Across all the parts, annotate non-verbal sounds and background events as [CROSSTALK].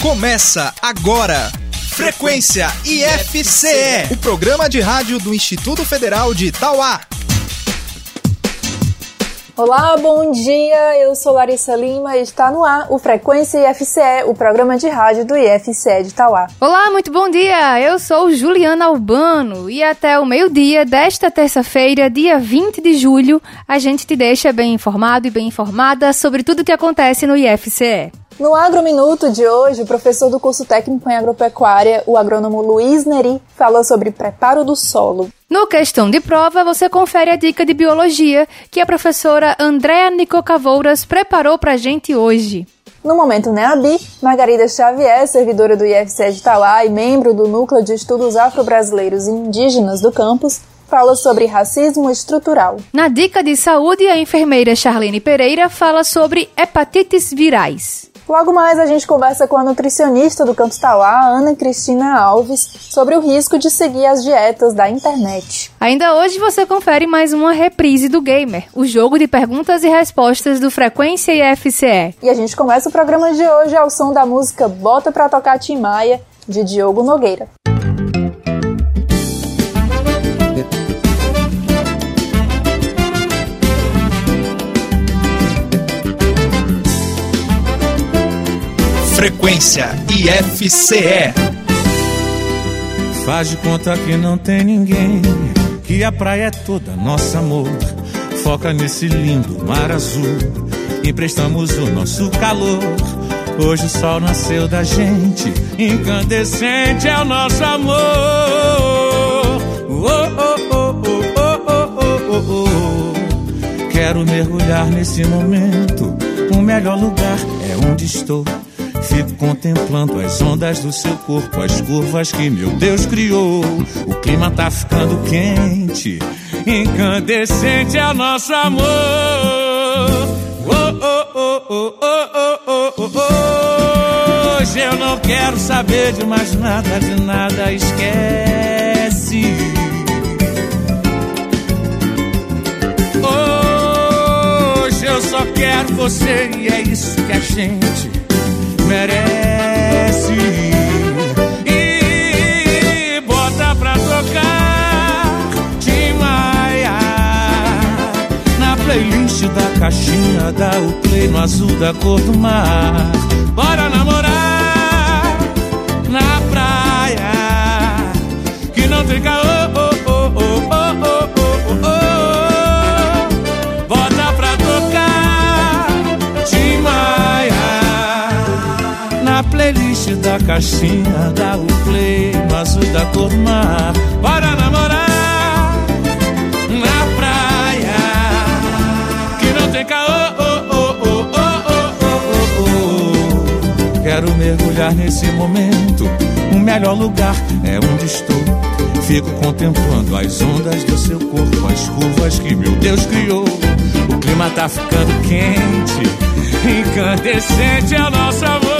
Começa agora. Frequência IFCE, o programa de rádio do Instituto Federal de Itauá. Olá, bom dia. Eu sou Larissa Lima e está no ar o Frequência IFCE, o programa de rádio do IFCE de Itauá. Olá, muito bom dia. Eu sou Juliana Albano e até o meio-dia desta terça-feira, dia 20 de julho, a gente te deixa bem informado e bem informada sobre tudo o que acontece no IFCE. No Agrominuto de hoje, o professor do curso técnico em agropecuária, o agrônomo Luiz Neri, falou sobre preparo do solo. No Questão de Prova, você confere a dica de biologia que a professora Andréa Nicocavouras preparou pra gente hoje. No Momento Neabi, Margarida Xavier, servidora do IFC de Itauá e membro do Núcleo de Estudos Afro-Brasileiros e Indígenas do campus, fala sobre racismo estrutural. Na Dica de Saúde, a enfermeira Charlene Pereira fala sobre hepatites virais. Logo mais a gente conversa com a nutricionista do Campus Tauá, Ana Cristina Alves, sobre o risco de seguir as dietas da internet. Ainda hoje você confere mais uma reprise do Gamer, o jogo de perguntas e respostas do Frequência IFCE. E a gente começa o programa de hoje ao som da música Bota Pra Tocar Tim Maia, de Diogo Nogueira. Frequência IFCE. Faz de conta que não tem ninguém, que a praia é toda nosso amor. Foca nesse lindo mar azul, emprestamos o nosso calor. Hoje o sol nasceu da gente, incandescente é o nosso amor. Oh, oh, oh. Quero mergulhar nesse momento, o melhor lugar é onde estou. Fico contemplando as ondas do seu corpo, as curvas que meu Deus criou. O clima tá ficando quente, incandescente é nosso amor. Oh, oh, oh. Hoje eu não quero saber de mais nada, de nada, esquece. Hoje eu só quero você e é isso que a gente merece. E bota pra tocar Tim Maia na playlist da caixinha, dá o play no azul da cor do mar. Bora namorar na praia que não tem caô. Playlist da caixinha, dá o play no azul da cor mar. Bora namorar na praia que não tem caô. Quero mergulhar nesse momento. O melhor lugar é onde estou. Fico contemplando as ondas do seu corpo, as curvas que meu Deus criou. O clima tá ficando quente, incandescente é o nosso amor.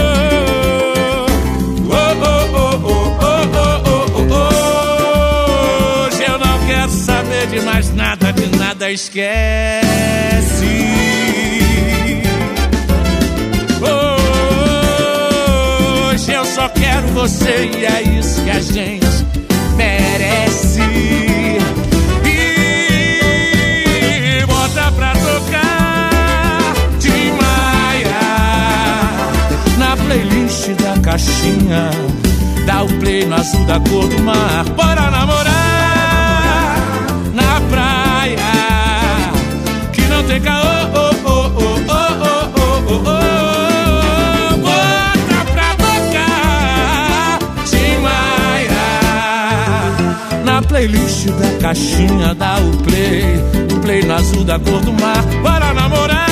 De mais nada, de nada esquece. Hoje eu só quero você e é isso que a gente merece. E bota pra tocar Maia na playlist da caixinha. Dá o play no azul da cor do mar. Bora namorar não. Oh, oh, oh, pra tocar Tim Maia na playlist da caixinha. Dá o play, play no azul da cor do mar. Bora namorar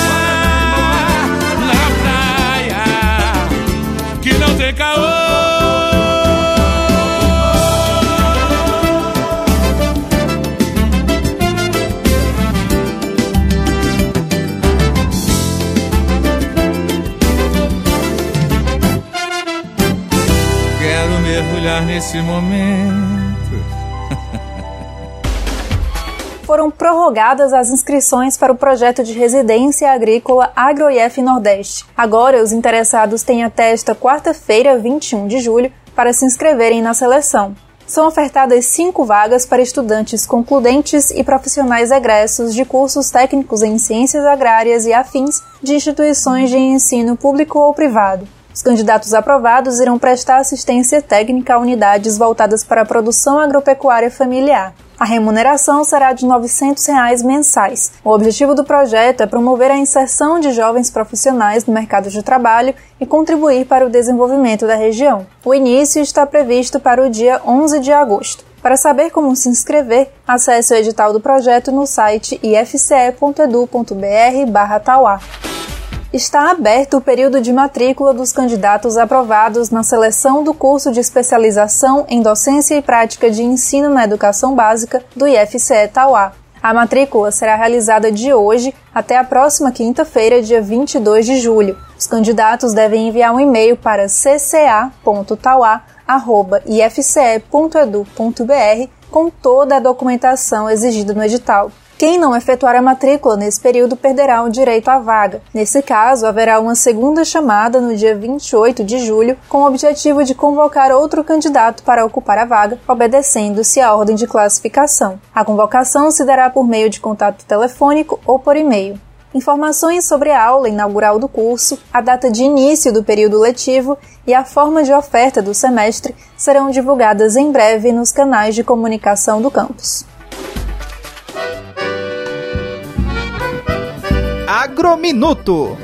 na praia que não tem caô. Mergulhar nesse momento. [LAUGHS] foram prorrogadas as inscrições para o projeto de residência agrícola AgroIF Nordeste. Agora, os interessados têm até esta quarta-feira, 21 de julho, para se inscreverem na seleção. São ofertadas cinco vagas para estudantes concludentes e profissionais egressos de cursos técnicos em ciências agrárias e afins de instituições de ensino público ou privado. Os candidatos aprovados irão prestar assistência técnica a unidades voltadas para a produção agropecuária familiar. A remuneração será de 900 reais mensais. O objetivo do projeto é promover a inserção de jovens profissionais no mercado de trabalho e contribuir para o desenvolvimento da região. O início está previsto para o dia 11 de agosto. Para saber como se inscrever, acesse o edital do projeto no site ifce.edu.br/tauá está aberto o período de matrícula dos candidatos aprovados na seleção do curso de especialização em docência e prática de ensino na educação básica do IFCE Tauá. A matrícula será realizada de hoje até a próxima quinta-feira, dia 22 de julho. Os candidatos devem enviar um e-mail para cca.tauá.ifce.edu.br com toda a documentação exigida no edital. Quem não efetuar a matrícula nesse período perderá o direito à vaga. Nesse caso, haverá uma segunda chamada no dia 28 de julho, com o objetivo de convocar outro candidato para ocupar a vaga, obedecendo-se à ordem de classificação. A convocação se dará por meio de contato telefônico ou por e-mail. Informações sobre a aula inaugural do curso, a data de início do período letivo e a forma de oferta do semestre serão divulgadas em breve nos canais de comunicação do campus. Agrominuto.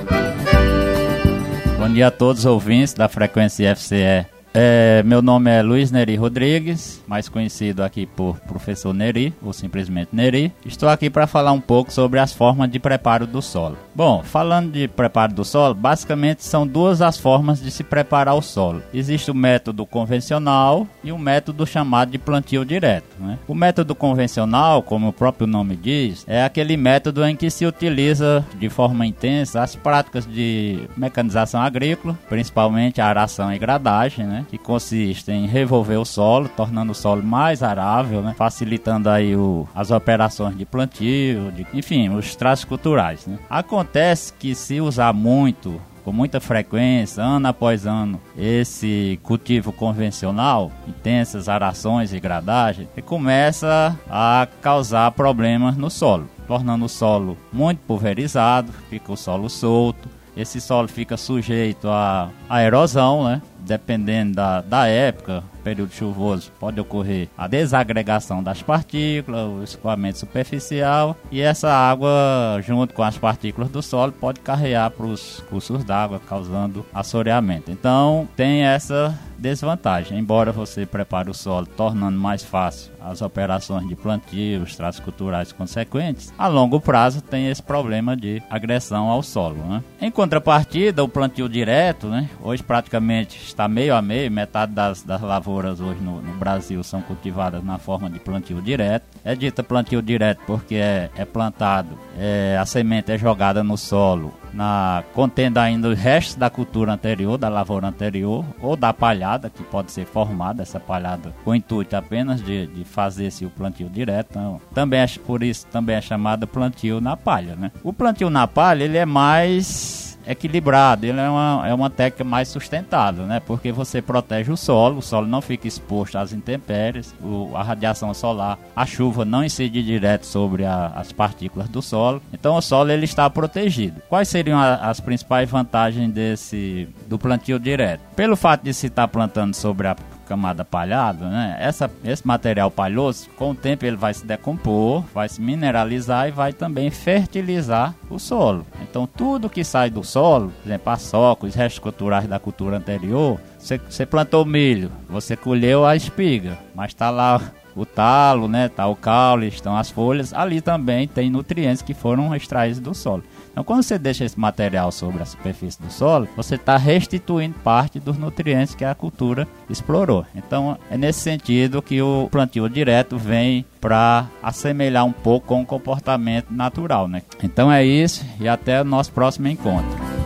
Bom dia a todos os ouvintes da Frequência FCE é, meu nome é Luiz Neri Rodrigues, mais conhecido aqui por Professor Neri, ou simplesmente Neri. Estou aqui para falar um pouco sobre as formas de preparo do solo. Bom, falando de preparo do solo, basicamente são duas as formas de se preparar o solo. Existe o método convencional e o método chamado de plantio direto. Né? O método convencional, como o próprio nome diz, é aquele método em que se utiliza de forma intensa as práticas de mecanização agrícola, principalmente a aração e gradagem, né? Que consiste em revolver o solo, tornando o solo mais arável, né? facilitando aí o, as operações de plantio, de, enfim, os traços culturais. Né? Acontece que se usar muito com muita frequência, ano após ano, esse cultivo convencional, intensas arações e gradagem, começa a causar problemas no solo, tornando o solo muito pulverizado, fica o solo solto, esse solo fica sujeito à, à erosão, né? Dependendo da, da época, período chuvoso, pode ocorrer a desagregação das partículas, o escoamento superficial e essa água, junto com as partículas do solo, pode carregar para os cursos d'água, causando assoreamento. Então, tem essa desvantagem. Embora você prepare o solo, tornando mais fácil as operações de plantio, os traços culturais consequentes, a longo prazo tem esse problema de agressão ao solo. Né? Em contrapartida, o plantio direto, né? hoje praticamente está meio a meio, metade das, das lavouras hoje no, no Brasil são cultivadas na forma de plantio direto. É dita plantio direto porque é, é plantado, é, a semente é jogada no solo na contendo ainda os restos da cultura anterior, da lavoura anterior, ou da palhada, que pode ser formada, essa palhada com o intuito apenas de, de fazer-se o plantio direto. Então, também é, por isso também é chamado plantio na palha. Né? O plantio na palha ele é mais equilibrado, ele é uma, é uma técnica mais sustentável, né? Porque você protege o solo, o solo não fica exposto às intempéries, o, a radiação solar, a chuva não incide direto sobre a, as partículas do solo, então o solo ele está protegido. Quais seriam a, as principais vantagens desse do plantio direto? Pelo fato de se estar plantando sobre a camada palhada, né? Essa, esse material palhoso, com o tempo ele vai se decompor, vai se mineralizar e vai também fertilizar o solo. Então tudo que sai do solo, por exemplo, a soca, os restos culturais da cultura anterior, você, você plantou milho, você colheu a espiga, mas está lá o talo, né? Tá o caule, estão as folhas. Ali também tem nutrientes que foram extraídos do solo. Então, quando você deixa esse material sobre a superfície do solo, você está restituindo parte dos nutrientes que a cultura explorou. Então, é nesse sentido que o plantio direto vem para assemelhar um pouco com o comportamento natural, né? Então é isso e até o nosso próximo encontro.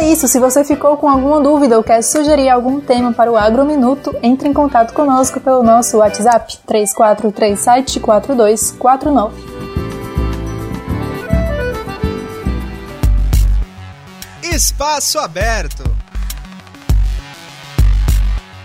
É isso, se você ficou com alguma dúvida ou quer sugerir algum tema para o Agro Minuto, entre em contato conosco pelo nosso WhatsApp 34374249. Espaço Aberto.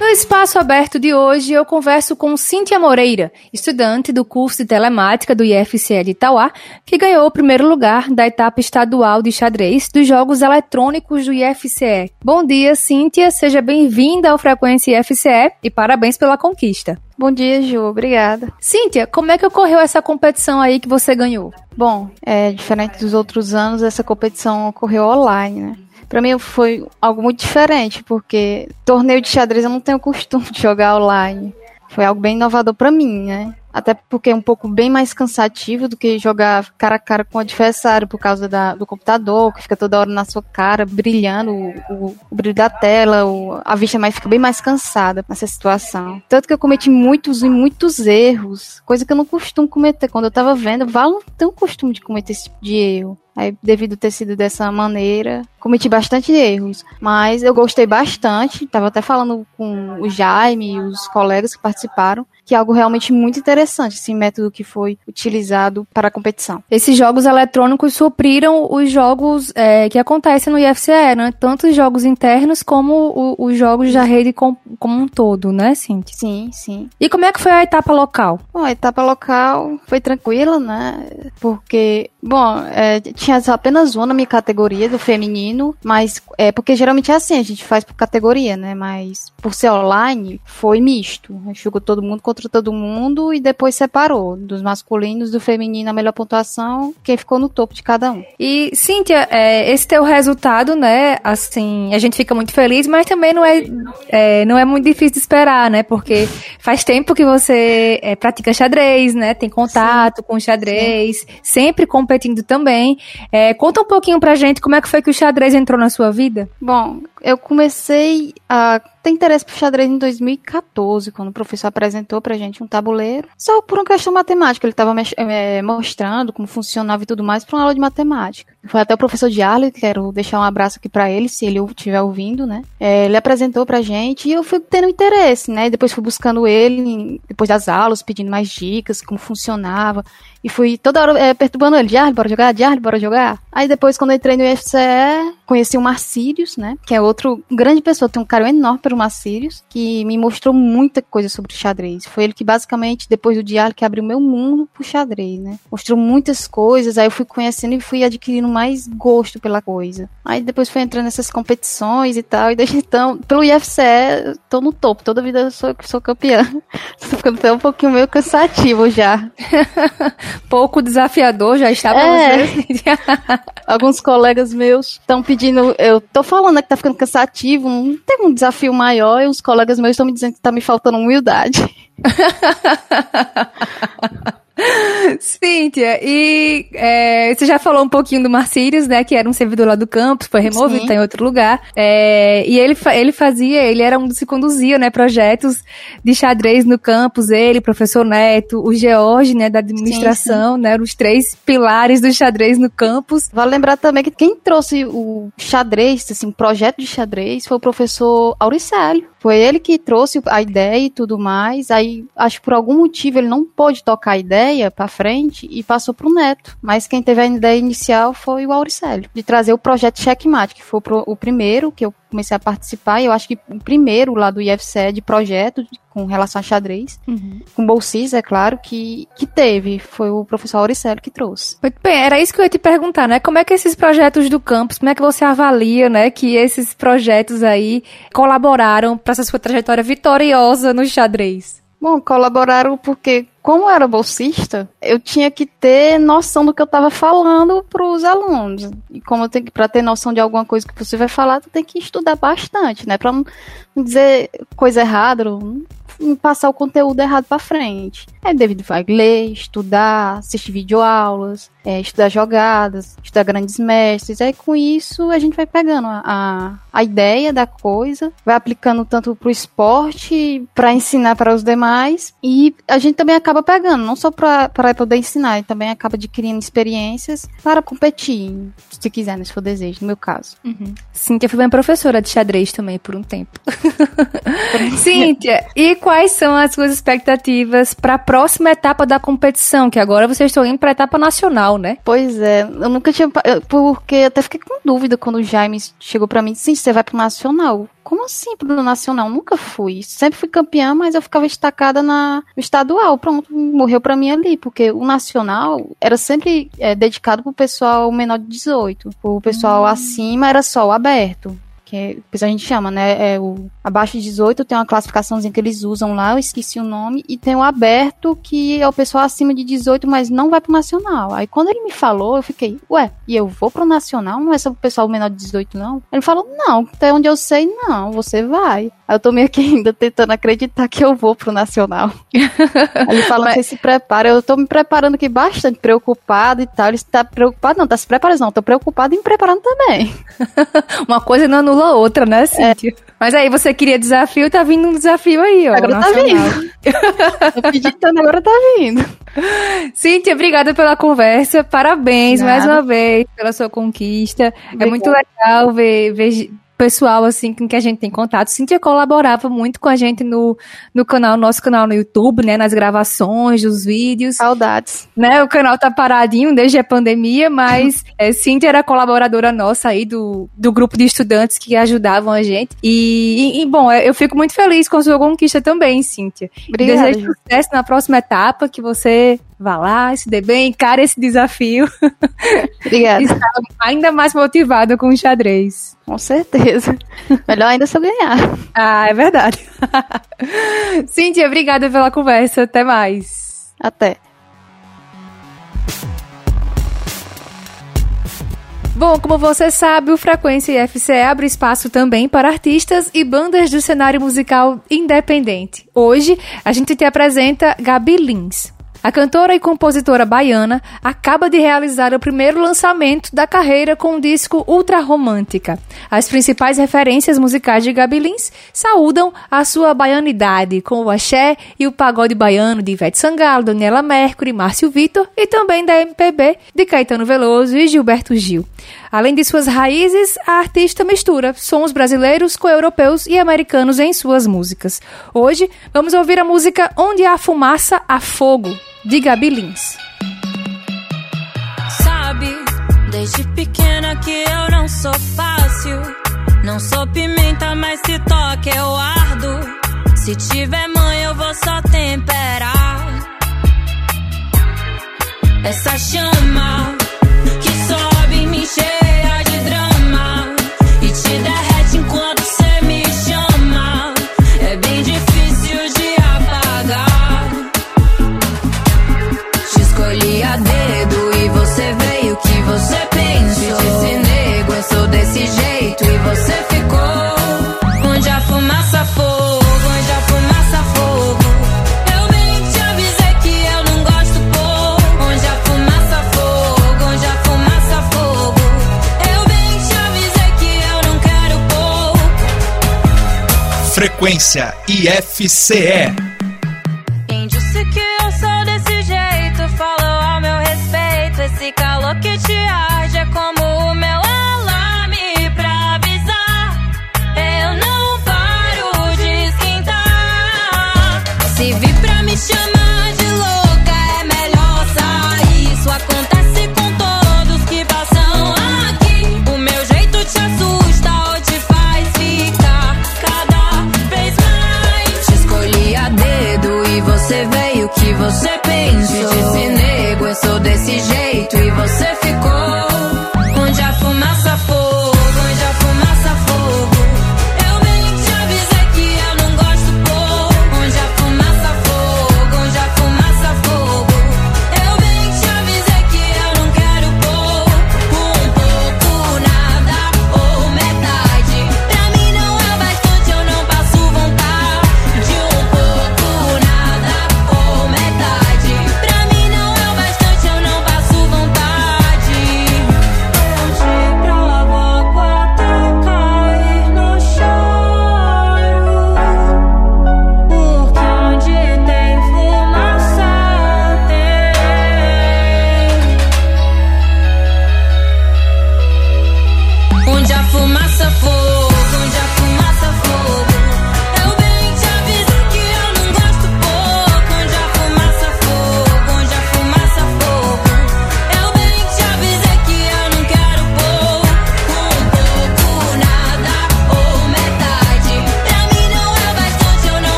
No espaço aberto de hoje, eu converso com Cíntia Moreira, estudante do curso de telemática do IFCE de Itauá, que ganhou o primeiro lugar da etapa estadual de xadrez dos Jogos Eletrônicos do IFCE. Bom dia, Cíntia, seja bem-vinda ao Frequência IFCE e parabéns pela conquista. Bom dia, Ju. Obrigada. Cíntia, como é que ocorreu essa competição aí que você ganhou? Bom, é diferente dos outros anos, essa competição ocorreu online, né? Para mim foi algo muito diferente, porque torneio de xadrez eu não tenho [LAUGHS] costume de jogar online. Foi algo bem inovador para mim, né? Até porque é um pouco bem mais cansativo do que jogar cara a cara com o adversário por causa da, do computador, que fica toda hora na sua cara, brilhando o, o, o brilho da tela, o, a vista mais, fica bem mais cansada nessa situação. Tanto que eu cometi muitos e muitos erros, coisa que eu não costumo cometer. Quando eu tava vendo, eu não tenho costume de cometer esse tipo de erro. Aí, devido ter sido dessa maneira, cometi bastante erros. Mas eu gostei bastante. Tava até falando com o Jaime e os colegas que participaram que é algo realmente muito interessante, esse método que foi utilizado para a competição. Esses jogos eletrônicos supriram os jogos é, que acontecem no IFCE, né? Tanto os jogos internos como os jogos da rede com, como um todo, né, Cintia? Sim, sim. E como é que foi a etapa local? Bom, a etapa local foi tranquila, né? Porque, bom, é, tinha apenas uma na minha categoria do feminino, mas é porque geralmente é assim, a gente faz por categoria, né? Mas por ser online, foi misto. A gente jogou todo mundo contra todo mundo e depois separou dos masculinos, do feminino a melhor pontuação, quem ficou no topo de cada um. E, Cíntia, é, esse teu resultado, né, assim, a gente fica muito feliz, mas também não é, é não é muito difícil de esperar, né, porque faz tempo que você é, pratica xadrez, né, tem contato Sim. com xadrez, Sim. sempre competindo também. É, conta um pouquinho pra gente como é que foi que o xadrez entrou na sua vida. Bom, eu comecei a ter interesse por xadrez em 2014, quando o professor apresentou pra gente um tabuleiro. Só por uma questão matemática, ele estava é, mostrando como funcionava e tudo mais para uma aula de matemática. Foi até o professor Diarle, quero deixar um abraço aqui para ele, se ele estiver ouvindo, né? É, ele apresentou pra gente e eu fui tendo interesse, né? Depois fui buscando ele, depois das aulas, pedindo mais dicas, como funcionava. E fui toda hora é, perturbando ele, Diarle, bora jogar, Diarle, bora jogar. Aí depois, quando eu entrei no IFCE, conheci o Marcílios, né? Que é outro grande pessoa, tem um carinho enorme pelo Marcílios, que me mostrou muita coisa sobre xadrez. Foi ele que basicamente, depois do Diarle, que abriu meu mundo pro xadrez, né? Mostrou muitas coisas, aí eu fui conhecendo e fui adquirindo mais gosto pela coisa. Aí depois fui entrando nessas competições e tal, e desde então, pelo IFCE, tô no topo, toda vida eu sou, sou campeã. [LAUGHS] tô ficando até um pouquinho meio cansativo já. [LAUGHS] pouco desafiador já está pra é. [LAUGHS] Alguns colegas meus estão pedindo, eu tô falando que tá ficando cansativo, não tem um desafio maior, e os colegas meus estão me dizendo que tá me faltando humildade. Cíntia, e é, você já falou um pouquinho do Marcílios, né? Que era um servidor lá do campus, foi removido, Sim. tá em outro lugar. É, e ele, ele fazia, ele era um dos que conduzia, né? Projetos de xadrez no campus, ele, professor Neto, o George, né? Da administração, sim, sim. né? Os três pilares do xadrez no campus. Vale lembrar também que quem trouxe o xadrez, assim, projeto de xadrez, foi o professor Auricélio. Foi ele que trouxe a ideia e tudo mais. Aí, acho que por algum motivo ele não pôde tocar a ideia para frente e passou pro Neto. Mas quem teve a ideia inicial foi o Auricélio, de trazer o projeto Checkmate, que foi o primeiro que eu comecei a participar, e eu acho que o primeiro lá do IFCE de projeto com relação a xadrez, uhum. com bolsistas, é claro, que, que teve. Foi o professor Auricélio que trouxe. Muito bem, era isso que eu ia te perguntar, né? Como é que esses projetos do campus, como é que você avalia, né, que esses projetos aí colaboraram para essa sua trajetória vitoriosa no xadrez? Bom, colaboraram porque, como eu era bolsista, eu tinha que ter noção do que eu estava falando para os alunos. E como para ter noção de alguma coisa que você vai falar, tu tem que estudar bastante, né? Para não dizer coisa errada, não passar o conteúdo errado para frente. Aí David vai ler, estudar, assistir videoaulas, é, estudar jogadas, estudar grandes mestres. Aí com isso a gente vai pegando a, a, a ideia da coisa, vai aplicando tanto pro esporte, para ensinar para os demais, e a gente também acaba pegando, não só para poder ensinar, também acaba adquirindo experiências para competir, se quiser, né, se for desejo, no meu caso. Uhum. Cíntia foi minha professora de xadrez também por um tempo. [LAUGHS] Cíntia, e quais são as suas expectativas para a próxima etapa da competição? Que agora vocês estão indo para a etapa nacional, né? Pois é, eu nunca tinha. Porque até fiquei com dúvida quando o Jaime chegou para mim e disse: você vai pro nacional. Como assim pro nacional? Nunca fui. Sempre fui campeã, mas eu ficava destacada na, no estadual. Pronto, morreu pra mim ali, porque o nacional era sempre é, dedicado pro pessoal menor de 18. O pessoal hum. acima era só o aberto que a gente chama, né? É o abaixo de 18 tem uma classificaçãozinha que eles usam lá, eu esqueci o nome, e tem o aberto, que é o pessoal acima de 18, mas não vai pro nacional. Aí quando ele me falou, eu fiquei, ué, e eu vou pro nacional? Não é só pro pessoal menor de 18, não? Ele falou, não, até onde eu sei, não, você vai. Eu tô meio que ainda tentando acreditar que eu vou pro nacional. [LAUGHS] ele fala mas... que se prepara, eu tô me preparando aqui bastante, preocupado e tal. Ele está preocupado, não, tá se preparando, não, tô preocupado em me preparando também. [LAUGHS] Uma coisa não anula a outra, né, Cíntia? É. Mas aí você queria desafio, tá vindo um desafio aí, ó. Agora tá vindo. [LAUGHS] tô pedindo, agora tá vindo. Cíntia, obrigada pela conversa. Parabéns Nada. mais uma vez pela sua conquista. Obrigada. É muito legal ver, ver pessoal, assim, com que a gente tem contato. Cíntia colaborava muito com a gente no, no canal, nosso canal no YouTube, né, nas gravações dos vídeos. Saudades. Né, o canal tá paradinho desde a pandemia, mas [LAUGHS] é, Cíntia era colaboradora nossa aí do, do grupo de estudantes que ajudavam a gente. E, e, e bom, eu fico muito feliz com a sua conquista também, Cíntia. Obrigada. Desejo sucesso na próxima etapa, que você vá lá, se dê bem, encare esse desafio. Obrigada. [LAUGHS] e ainda mais motivada com o xadrez. Com certeza. [LAUGHS] Melhor ainda se eu ganhar. Ah, é verdade. [LAUGHS] Cíntia, obrigada pela conversa. Até mais. Até. Bom, como você sabe, o Frequência IFCE abre espaço também para artistas e bandas do cenário musical independente. Hoje, a gente te apresenta Gabi Lins. A cantora e compositora baiana acaba de realizar o primeiro lançamento da carreira com o disco Ultra Romântica. As principais referências musicais de Gabi Lins saúdam a sua baianidade, com o axé e o pagode baiano de Ivete Sangalo, Daniela Mercury, Márcio Vitor e também da MPB de Caetano Veloso e Gilberto Gil. Além de suas raízes, a artista mistura sons brasileiros com europeus e americanos em suas músicas. Hoje, vamos ouvir a música Onde há fumaça, há fogo, de Gabi Lins. Sabe, desde pequena que eu não sou fácil. Não sou pimenta, mas se toca eu ardo. Se tiver mãe, eu vou só temperar. Essa chama Frequência IFCE. Quem disse que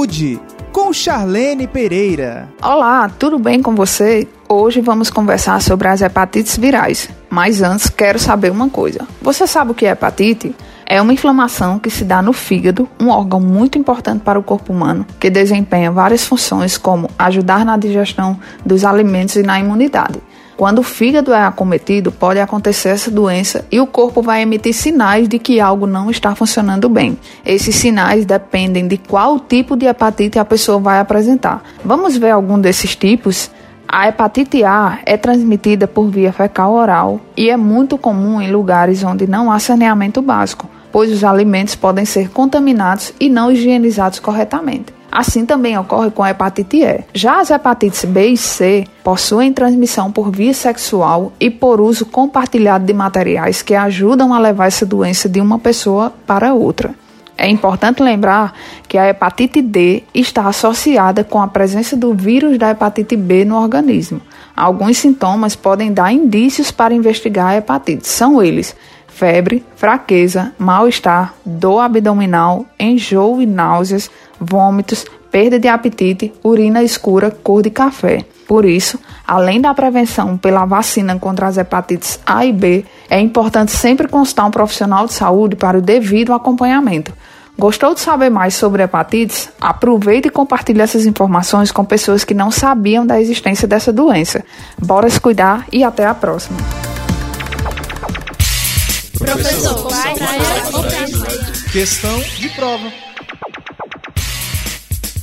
saúde com Charlene Pereira. Olá, tudo bem com você? Hoje vamos conversar sobre as hepatites virais. Mas antes, quero saber uma coisa. Você sabe o que é hepatite? É uma inflamação que se dá no fígado, um órgão muito importante para o corpo humano, que desempenha várias funções como ajudar na digestão dos alimentos e na imunidade. Quando o fígado é acometido, pode acontecer essa doença e o corpo vai emitir sinais de que algo não está funcionando bem. Esses sinais dependem de qual tipo de hepatite a pessoa vai apresentar. Vamos ver algum desses tipos? A hepatite A é transmitida por via fecal oral e é muito comum em lugares onde não há saneamento básico, pois os alimentos podem ser contaminados e não higienizados corretamente. Assim também ocorre com a hepatite E. Já as hepatites B e C possuem transmissão por via sexual e por uso compartilhado de materiais que ajudam a levar essa doença de uma pessoa para outra. É importante lembrar que a hepatite D está associada com a presença do vírus da hepatite B no organismo. Alguns sintomas podem dar indícios para investigar a hepatite. São eles: febre, fraqueza, mal-estar, dor abdominal, enjoo e náuseas, vômitos, perda de apetite, urina escura, cor de café. Por isso, além da prevenção pela vacina contra as hepatites A e B, é importante sempre constar um profissional de saúde para o devido acompanhamento. Gostou de saber mais sobre hepatites? Aproveite e compartilhe essas informações com pessoas que não sabiam da existência dessa doença. Bora se cuidar e até a próxima. Questão de prova.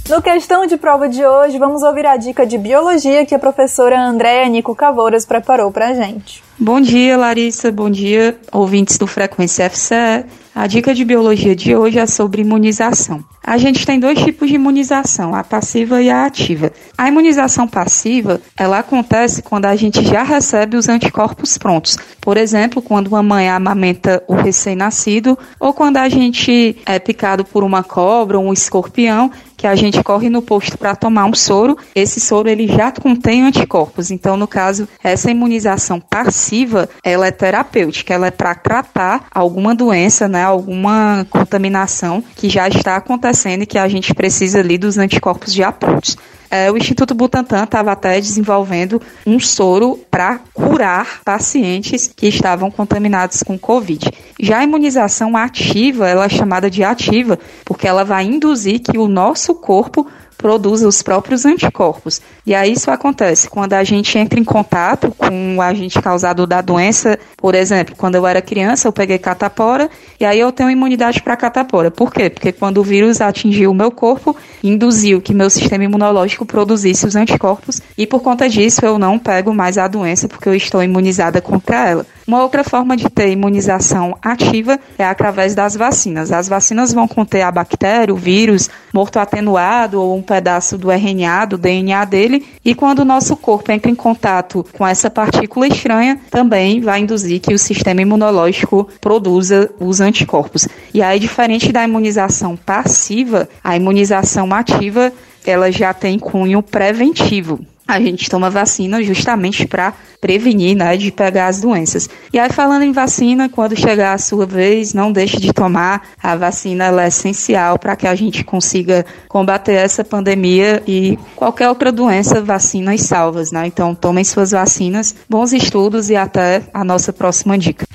No questão de prova de hoje, vamos ouvir a dica de biologia que a professora Andréa Nico Cavoras preparou pra gente. Bom dia, Larissa. Bom dia, ouvintes do Frequência FCE. A dica de biologia de hoje é sobre imunização. A gente tem dois tipos de imunização, a passiva e a ativa. A imunização passiva, ela acontece quando a gente já recebe os anticorpos prontos. Por exemplo, quando uma mãe amamenta o recém-nascido ou quando a gente é picado por uma cobra ou um escorpião que a gente corre no posto para tomar um soro, esse soro ele já contém anticorpos. Então, no caso, essa imunização passiva, ela é terapêutica, ela é para tratar alguma doença, né, alguma contaminação que já está acontecendo e que a gente precisa ali dos anticorpos já prontos. É, o Instituto Butantan estava até desenvolvendo um soro para curar pacientes que estavam contaminados com Covid. Já a imunização ativa, ela é chamada de ativa, porque ela vai induzir que o nosso corpo produza os próprios anticorpos. E aí isso acontece quando a gente entra em contato com o agente causado da doença. Por exemplo, quando eu era criança, eu peguei catapora e aí eu tenho imunidade para catapora. Por quê? Porque quando o vírus atingiu o meu corpo, induziu que meu sistema imunológico produzisse os anticorpos e por conta disso eu não pego mais a doença porque eu estou imunizada contra ela. Uma outra forma de ter imunização ativa é através das vacinas. As vacinas vão conter a bactéria, o vírus, morto atenuado ou um pedaço do RNA, do DNA dele, e quando o nosso corpo entra em contato com essa partícula estranha, também vai induzir que o sistema imunológico produza os anticorpos. E aí, diferente da imunização passiva, a imunização ativa ela já tem cunho preventivo a gente toma vacina justamente para prevenir, né, de pegar as doenças. E aí falando em vacina, quando chegar a sua vez, não deixe de tomar. A vacina ela é essencial para que a gente consiga combater essa pandemia e qualquer outra doença, vacinas salvas, né? Então tomem suas vacinas. Bons estudos e até a nossa próxima dica.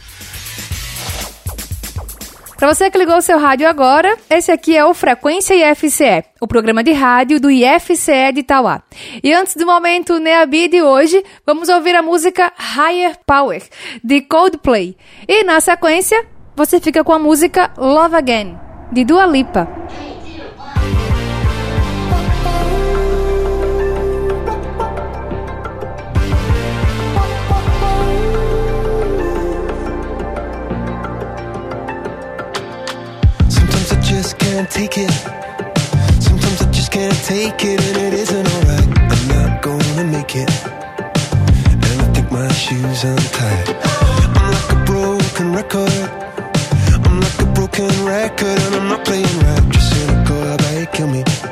Para você que ligou o seu rádio agora, esse aqui é o Frequência IFCE, o programa de rádio do IFCE de Itauá. E antes do momento Neabi de hoje, vamos ouvir a música Higher Power, de Coldplay. E na sequência, você fica com a música Love Again, de Dua Lipa. can't take it. Sometimes I just can't take it, and it isn't alright. I'm not gonna make it. And I think my shoes untied. I'm like a broken record. I'm like a broken record, and I'm not playing right. Just cynical, I kill me.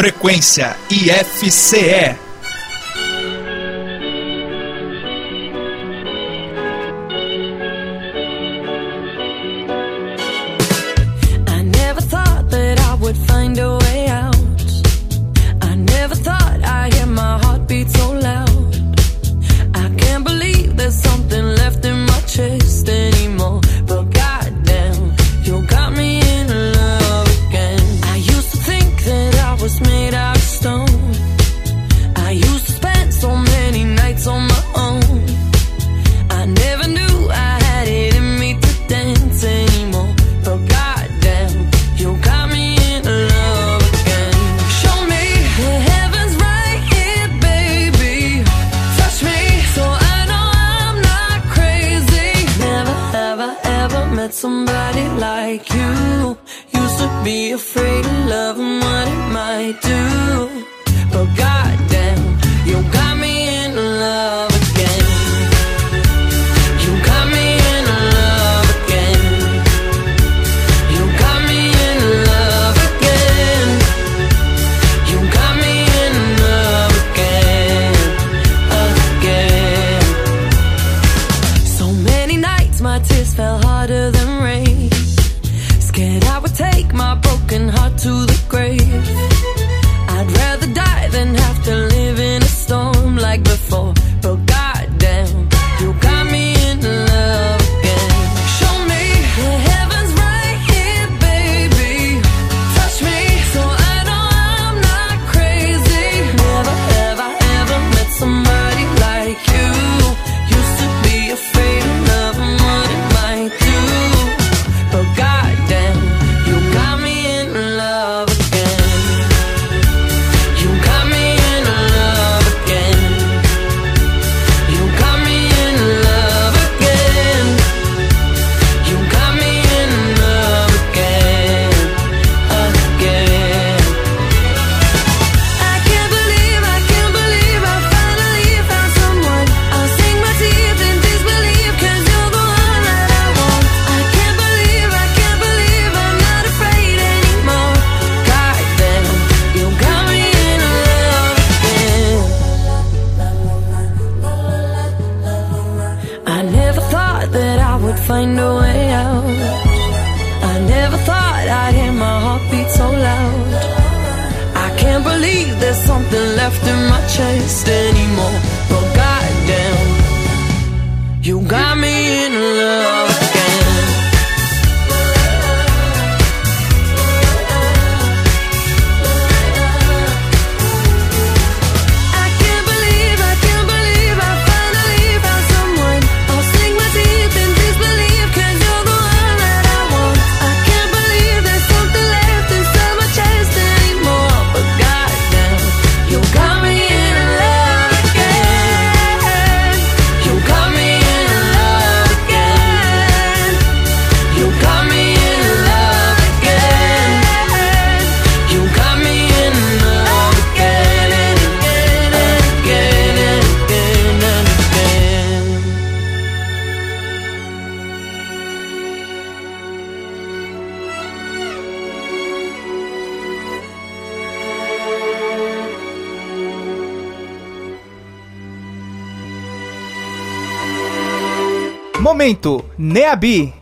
Frequência IFCE Momento Neabi.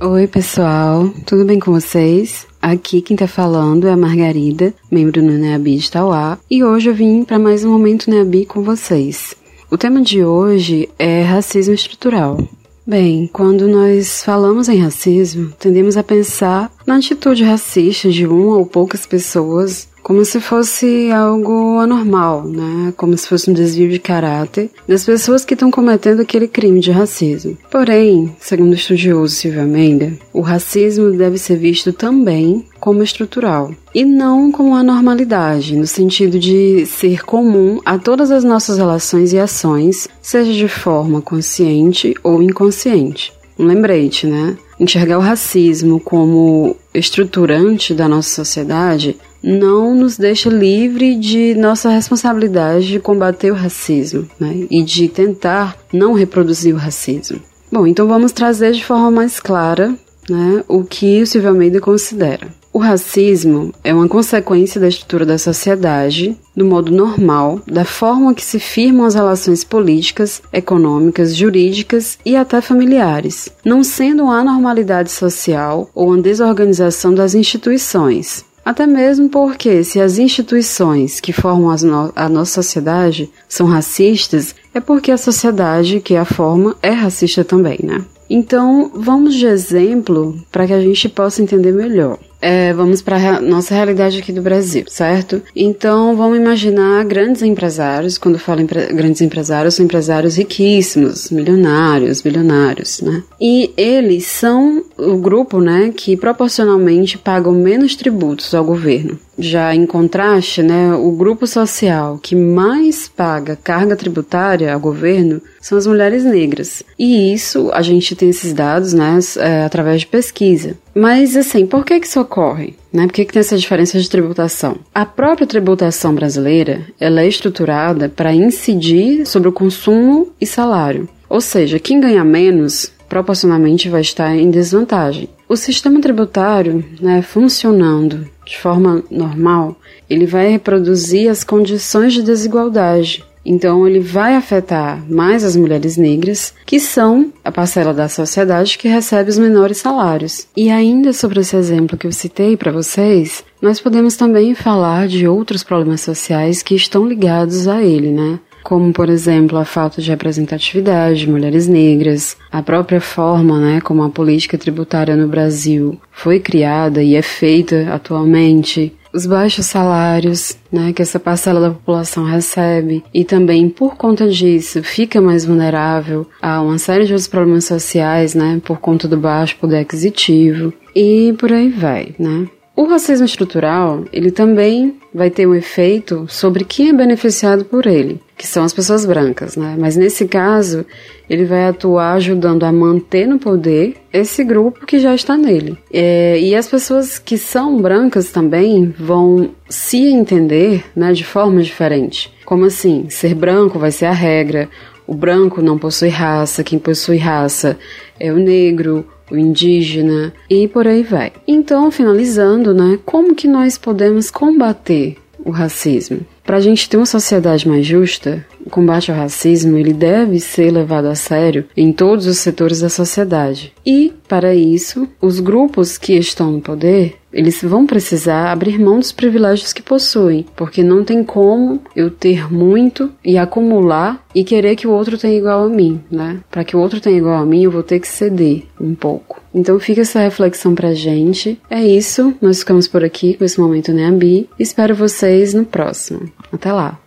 Oi, pessoal, tudo bem com vocês? Aqui quem tá falando é a Margarida, membro do NEABI de Tauá, e hoje eu vim para mais um Momento NEABI com vocês. O tema de hoje é racismo estrutural. Bem, quando nós falamos em racismo, tendemos a pensar na atitude racista de uma ou poucas pessoas como se fosse algo anormal, né? Como se fosse um desvio de caráter das pessoas que estão cometendo aquele crime de racismo. Porém, segundo o estudioso Silvio Almeida, o racismo deve ser visto também como estrutural e não como anormalidade, no sentido de ser comum a todas as nossas relações e ações, seja de forma consciente ou inconsciente. Um lembrete, né? Enxergar o racismo como estruturante da nossa sociedade não nos deixa livre de nossa responsabilidade de combater o racismo né? e de tentar não reproduzir o racismo. Bom, então vamos trazer de forma mais clara né, o que o Silvio Almeida considera. O racismo é uma consequência da estrutura da sociedade, do modo normal, da forma que se firmam as relações políticas, econômicas, jurídicas e até familiares, não sendo uma anormalidade social ou uma desorganização das instituições. Até mesmo porque, se as instituições que formam no a nossa sociedade são racistas, é porque a sociedade que a forma é racista também, né? Então, vamos de exemplo para que a gente possa entender melhor. É, vamos para a nossa realidade aqui do Brasil, certo? Então, vamos imaginar grandes empresários. Quando falo empre grandes empresários, são empresários riquíssimos, milionários, bilionários, né? E eles são o grupo, né, que proporcionalmente pagam menos tributos ao governo. Já em contraste, né, o grupo social que mais paga carga tributária ao governo são as mulheres negras. E isso a gente tem esses dados, né, é, através de pesquisa. Mas assim, por que que isso ocorre? Né? Por que, que tem essa diferença de tributação? A própria tributação brasileira ela é estruturada para incidir sobre o consumo e salário. Ou seja, quem ganha menos proporcionalmente vai estar em desvantagem. O sistema tributário, né, funcionando de forma normal, ele vai reproduzir as condições de desigualdade. Então, ele vai afetar mais as mulheres negras, que são a parcela da sociedade que recebe os menores salários. E ainda sobre esse exemplo que eu citei para vocês, nós podemos também falar de outros problemas sociais que estão ligados a ele, né? Como por exemplo a falta de representatividade de mulheres negras, a própria forma, né, como a política tributária no Brasil foi criada e é feita atualmente, os baixos salários, né, que essa parcela da população recebe e também por conta disso fica mais vulnerável a uma série de outros problemas sociais, né, por conta do baixo poder aquisitivo e por aí vai, né? O racismo estrutural, ele também vai ter um efeito sobre quem é beneficiado por ele, que são as pessoas brancas, né? Mas nesse caso, ele vai atuar ajudando a manter no poder esse grupo que já está nele. É, e as pessoas que são brancas também vão se entender, né, de forma diferente. Como assim? Ser branco vai ser a regra. O branco não possui raça, quem possui raça é o negro, o indígena e por aí vai. Então, finalizando, né, como que nós podemos combater o racismo? Para a gente ter uma sociedade mais justa, o combate ao racismo ele deve ser levado a sério em todos os setores da sociedade. E, para isso, os grupos que estão no poder eles vão precisar abrir mão dos privilégios que possuem, porque não tem como eu ter muito e acumular e querer que o outro tenha igual a mim, né? Para que o outro tenha igual a mim, eu vou ter que ceder um pouco. Então fica essa reflexão pra gente. É isso, nós ficamos por aqui com esse momento Neabi. Espero vocês no próximo. Até lá.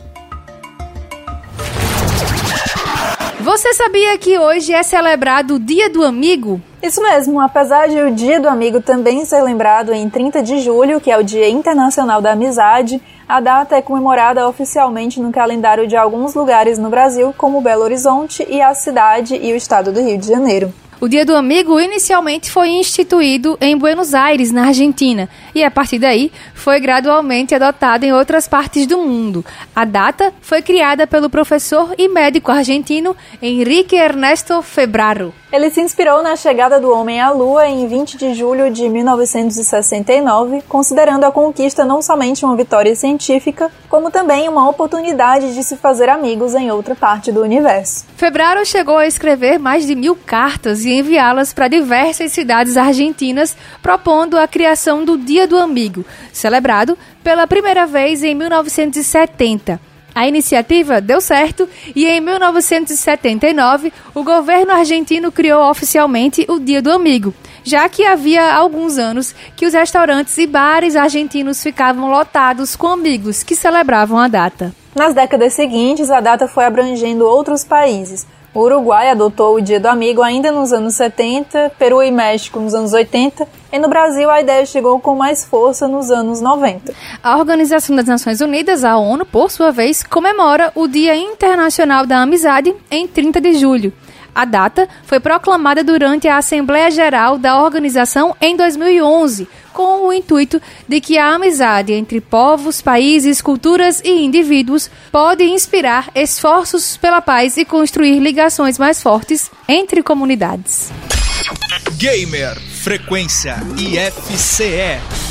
Você sabia que hoje é celebrado o Dia do Amigo? Isso mesmo, apesar de o Dia do Amigo também ser lembrado em 30 de julho, que é o Dia Internacional da Amizade, a data é comemorada oficialmente no calendário de alguns lugares no Brasil, como Belo Horizonte e a cidade e o estado do Rio de Janeiro. O Dia do Amigo inicialmente foi instituído em Buenos Aires, na Argentina, e a partir daí foi gradualmente adotado em outras partes do mundo. A data foi criada pelo professor e médico argentino Enrique Ernesto Febraro. Ele se inspirou na chegada do homem à Lua em 20 de julho de 1969, considerando a conquista não somente uma vitória científica, como também uma oportunidade de se fazer amigos em outra parte do universo. Febraro chegou a escrever mais de mil cartas e enviá-las para diversas cidades argentinas, propondo a criação do Dia do Amigo, celebrado pela primeira vez em 1970. A iniciativa deu certo e em 1979 o governo argentino criou oficialmente o Dia do Amigo, já que havia alguns anos que os restaurantes e bares argentinos ficavam lotados com amigos que celebravam a data. Nas décadas seguintes, a data foi abrangendo outros países. O Uruguai adotou o Dia do Amigo ainda nos anos 70, Peru e México nos anos 80, e no Brasil a ideia chegou com mais força nos anos 90. A Organização das Nações Unidas, a ONU, por sua vez, comemora o Dia Internacional da Amizade em 30 de julho. A data foi proclamada durante a Assembleia Geral da organização em 2011, com o intuito de que a amizade entre povos, países, culturas e indivíduos pode inspirar esforços pela paz e construir ligações mais fortes entre comunidades. Gamer Frequência IFCE.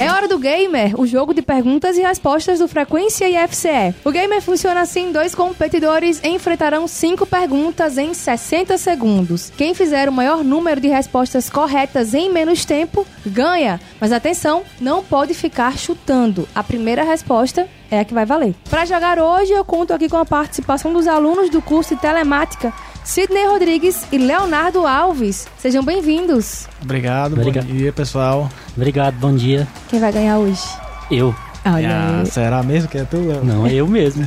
É hora do Gamer, o jogo de perguntas e respostas do Frequência IFCE. O Gamer funciona assim: dois competidores enfrentarão cinco perguntas em 60 segundos. Quem fizer o maior número de respostas corretas em menos tempo ganha. Mas atenção, não pode ficar chutando. A primeira resposta é a que vai valer. Para jogar hoje, eu conto aqui com a participação dos alunos do curso de telemática. Sidney Rodrigues e Leonardo Alves. Sejam bem-vindos. Obrigado, Obrigado. bom dia, pessoal. Obrigado, bom dia. Quem vai ganhar hoje? Eu. Olha Ah, será mesmo que é tu, Léo? Não, é eu mesmo.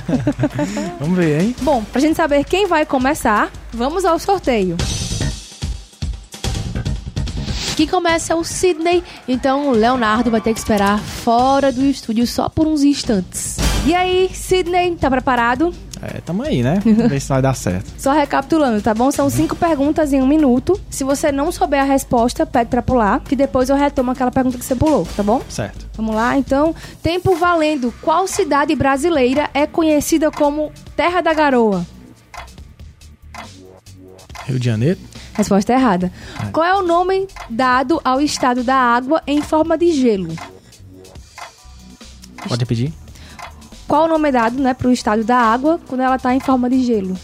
[LAUGHS] Vamos ver, hein? Bom, pra gente saber quem vai começar, vamos ao sorteio. Que começa é o Sidney, então o Leonardo vai ter que esperar fora do estúdio só por uns instantes. E aí, Sidney, tá preparado? É, tamo aí, né? Vamos ver se vai dar certo. Só recapitulando, tá bom? São cinco perguntas em um minuto. Se você não souber a resposta, pede pra pular, que depois eu retomo aquela pergunta que você pulou, tá bom? Certo. Vamos lá, então. Tempo valendo. Qual cidade brasileira é conhecida como Terra da Garoa? Rio de Janeiro? Resposta errada. Qual é o nome dado ao estado da água em forma de gelo? Pode repetir? Qual o nome dado, né, pro estado da água quando ela tá em forma de gelo?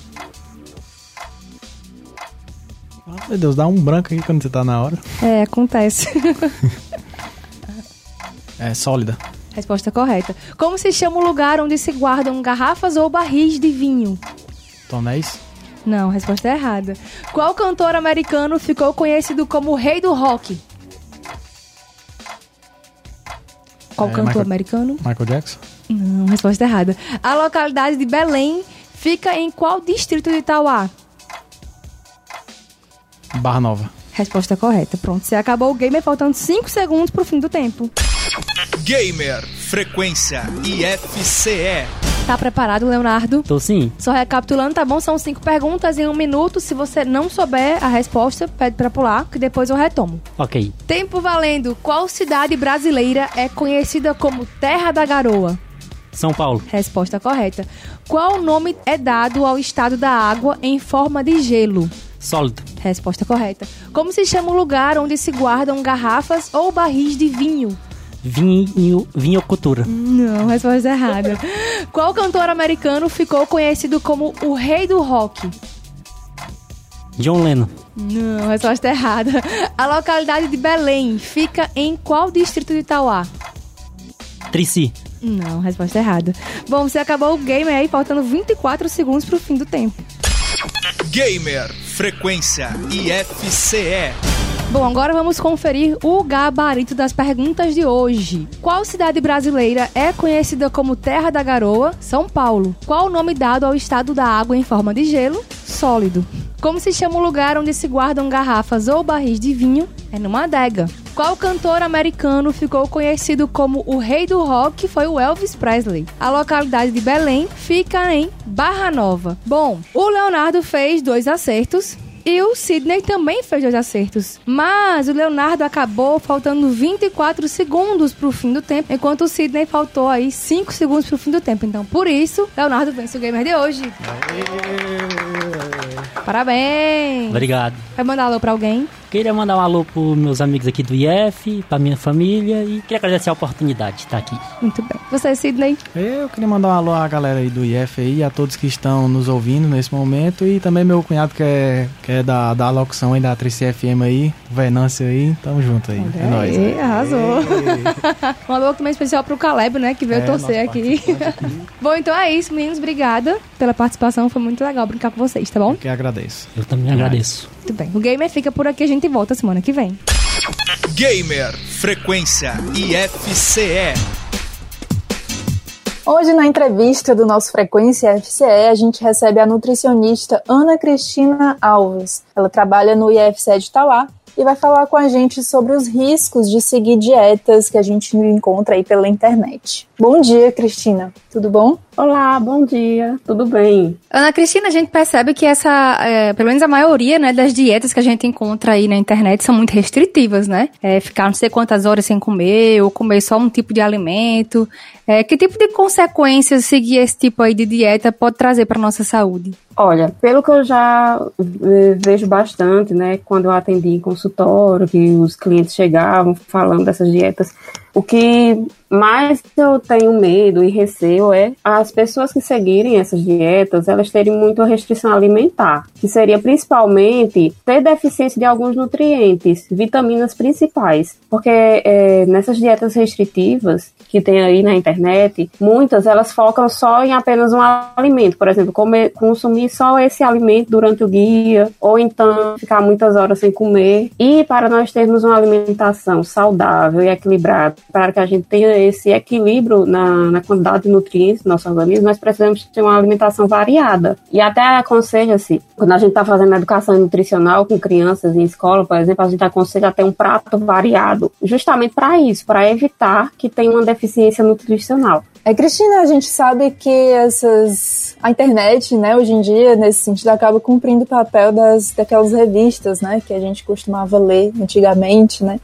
Ah, meu Deus, dá um branco aqui quando você tá na hora. É, acontece. [LAUGHS] É sólida. Resposta correta. Como se chama o lugar onde se guardam garrafas ou barris de vinho? Tonéis? Não, resposta errada. Qual cantor americano ficou conhecido como o rei do rock? Qual É, cantor Michael- americano? Michael Jackson? Não, resposta errada. A localidade de Belém fica em qual distrito de Itauá? Barra Nova. Resposta correta. Pronto, você acabou o game, faltando 5 segundos pro fim do tempo. Gamer Frequência IFCE. Tá preparado, Leonardo? Tô sim. Só recapitulando, tá bom? São cinco perguntas em um minuto. Se você não souber a resposta, pede pra pular, que depois eu retomo. Ok. Tempo valendo. Qual cidade brasileira é conhecida como Terra da Garoa? São Paulo. Resposta correta. Qual nome é dado ao estado da água em forma de gelo? Sólido. Resposta correta. Como se chama o lugar onde se guardam garrafas ou barris de vinho? Vinho, vinhocultura. Não, resposta errada. Qual cantor americano ficou conhecido como o rei do rock? John Lennon. Não, resposta errada. A localidade de Belém fica em qual distrito de Itauá? Trici. Não, resposta errada. Bom, você acabou o game aí, faltando 24 segundos pro fim do tempo. Gamer Frequência IFCE. Bom, agora vamos conferir o gabarito das perguntas de hoje. Qual cidade brasileira é conhecida como Terra da Garoa? São Paulo. Qual o nome dado ao estado da água em forma de gelo? Sólido. Como se chama o lugar onde se guardam garrafas ou barris de vinho? É numa adega. Qual cantor americano ficou conhecido como o rei do rock? Foi o Elvis Presley. A localidade de Belém fica em Barra Nova. Bom, o Leonardo fez dois acertos. E o Sidney também fez dois acertos. Mas o Leonardo acabou faltando 24 segundos pro fim do tempo, enquanto o Sidney faltou aí 5 segundos pro fim do tempo. Então, por isso, Leonardo vence o gamer de hoje. Parabéns! Obrigado. Vai mandar alô pra alguém? Queria mandar um alô pros meus amigos aqui do IF, pra minha família e queria agradecer a oportunidade de estar aqui. Muito bem. Você, Sidney? Eu queria mandar um alô à galera aí do IF aí, a todos que estão nos ouvindo nesse momento e também meu cunhado que é, que é da, da locução aí da 3CFM aí, Venância aí, tamo junto aí. É nóis. Né? arrasou. [LAUGHS] um alô também especial pro Caleb, né, que veio É, torcer nosso aqui. [LAUGHS] Bom, então é isso, meninos. Obrigada pela participação. Foi muito legal brincar com vocês, tá bom? Que agradeço. Eu também agradeço. Muito bem. O Gamer fica por aqui. A gente volta semana que vem. Gamer Frequência IFCE. Hoje, na entrevista do nosso Frequência FCE, a gente recebe a nutricionista Ana Cristina Alves. Ela trabalha no IFCE de Itauá e vai falar com a gente sobre os riscos de seguir dietas que a gente encontra aí pela internet. Bom dia, Cristina. Tudo bom? Olá, bom dia. Tudo bem? Ana Cristina, a gente percebe que essa, é, pelo menos a maioria, né, das dietas que a gente encontra aí na internet são muito restritivas, né? É, ficar não sei quantas horas sem comer, ou comer só um tipo de alimento. É, que tipo de consequências seguir esse tipo aí de dieta pode trazer para nossa saúde? Olha, pelo que eu já eh, vejo bastante, né, quando eu atendi em consultório, que os clientes chegavam falando dessas dietas, o que mais eu tenho medo e receio é as pessoas que seguirem essas dietas, elas terem muita restrição alimentar, que seria principalmente ter deficiência de alguns nutrientes, vitaminas principais, porque eh, nessas dietas restritivas que tem aí na internet, muitas elas focam só em apenas um alimento, por exemplo, comer, consumir só esse alimento durante o dia, ou então ficar muitas horas sem comer. E para nós termos uma alimentação saudável e equilibrada, para que a gente tenha esse equilíbrio na, na quantidade de nutrientes do nosso organismo, nós precisamos ter uma alimentação variada. E até aconselha-se, quando a gente está fazendo educação nutricional com crianças em escola, por exemplo, a gente aconselha a ter um prato variado, justamente para isso, para evitar que tenha uma deficiência nutricional. É, Cristina, a gente sabe que essas a internet, né, hoje em dia, nesse sentido, acaba cumprindo o papel das daquelas revistas, né, que a gente costumava ler antigamente, né,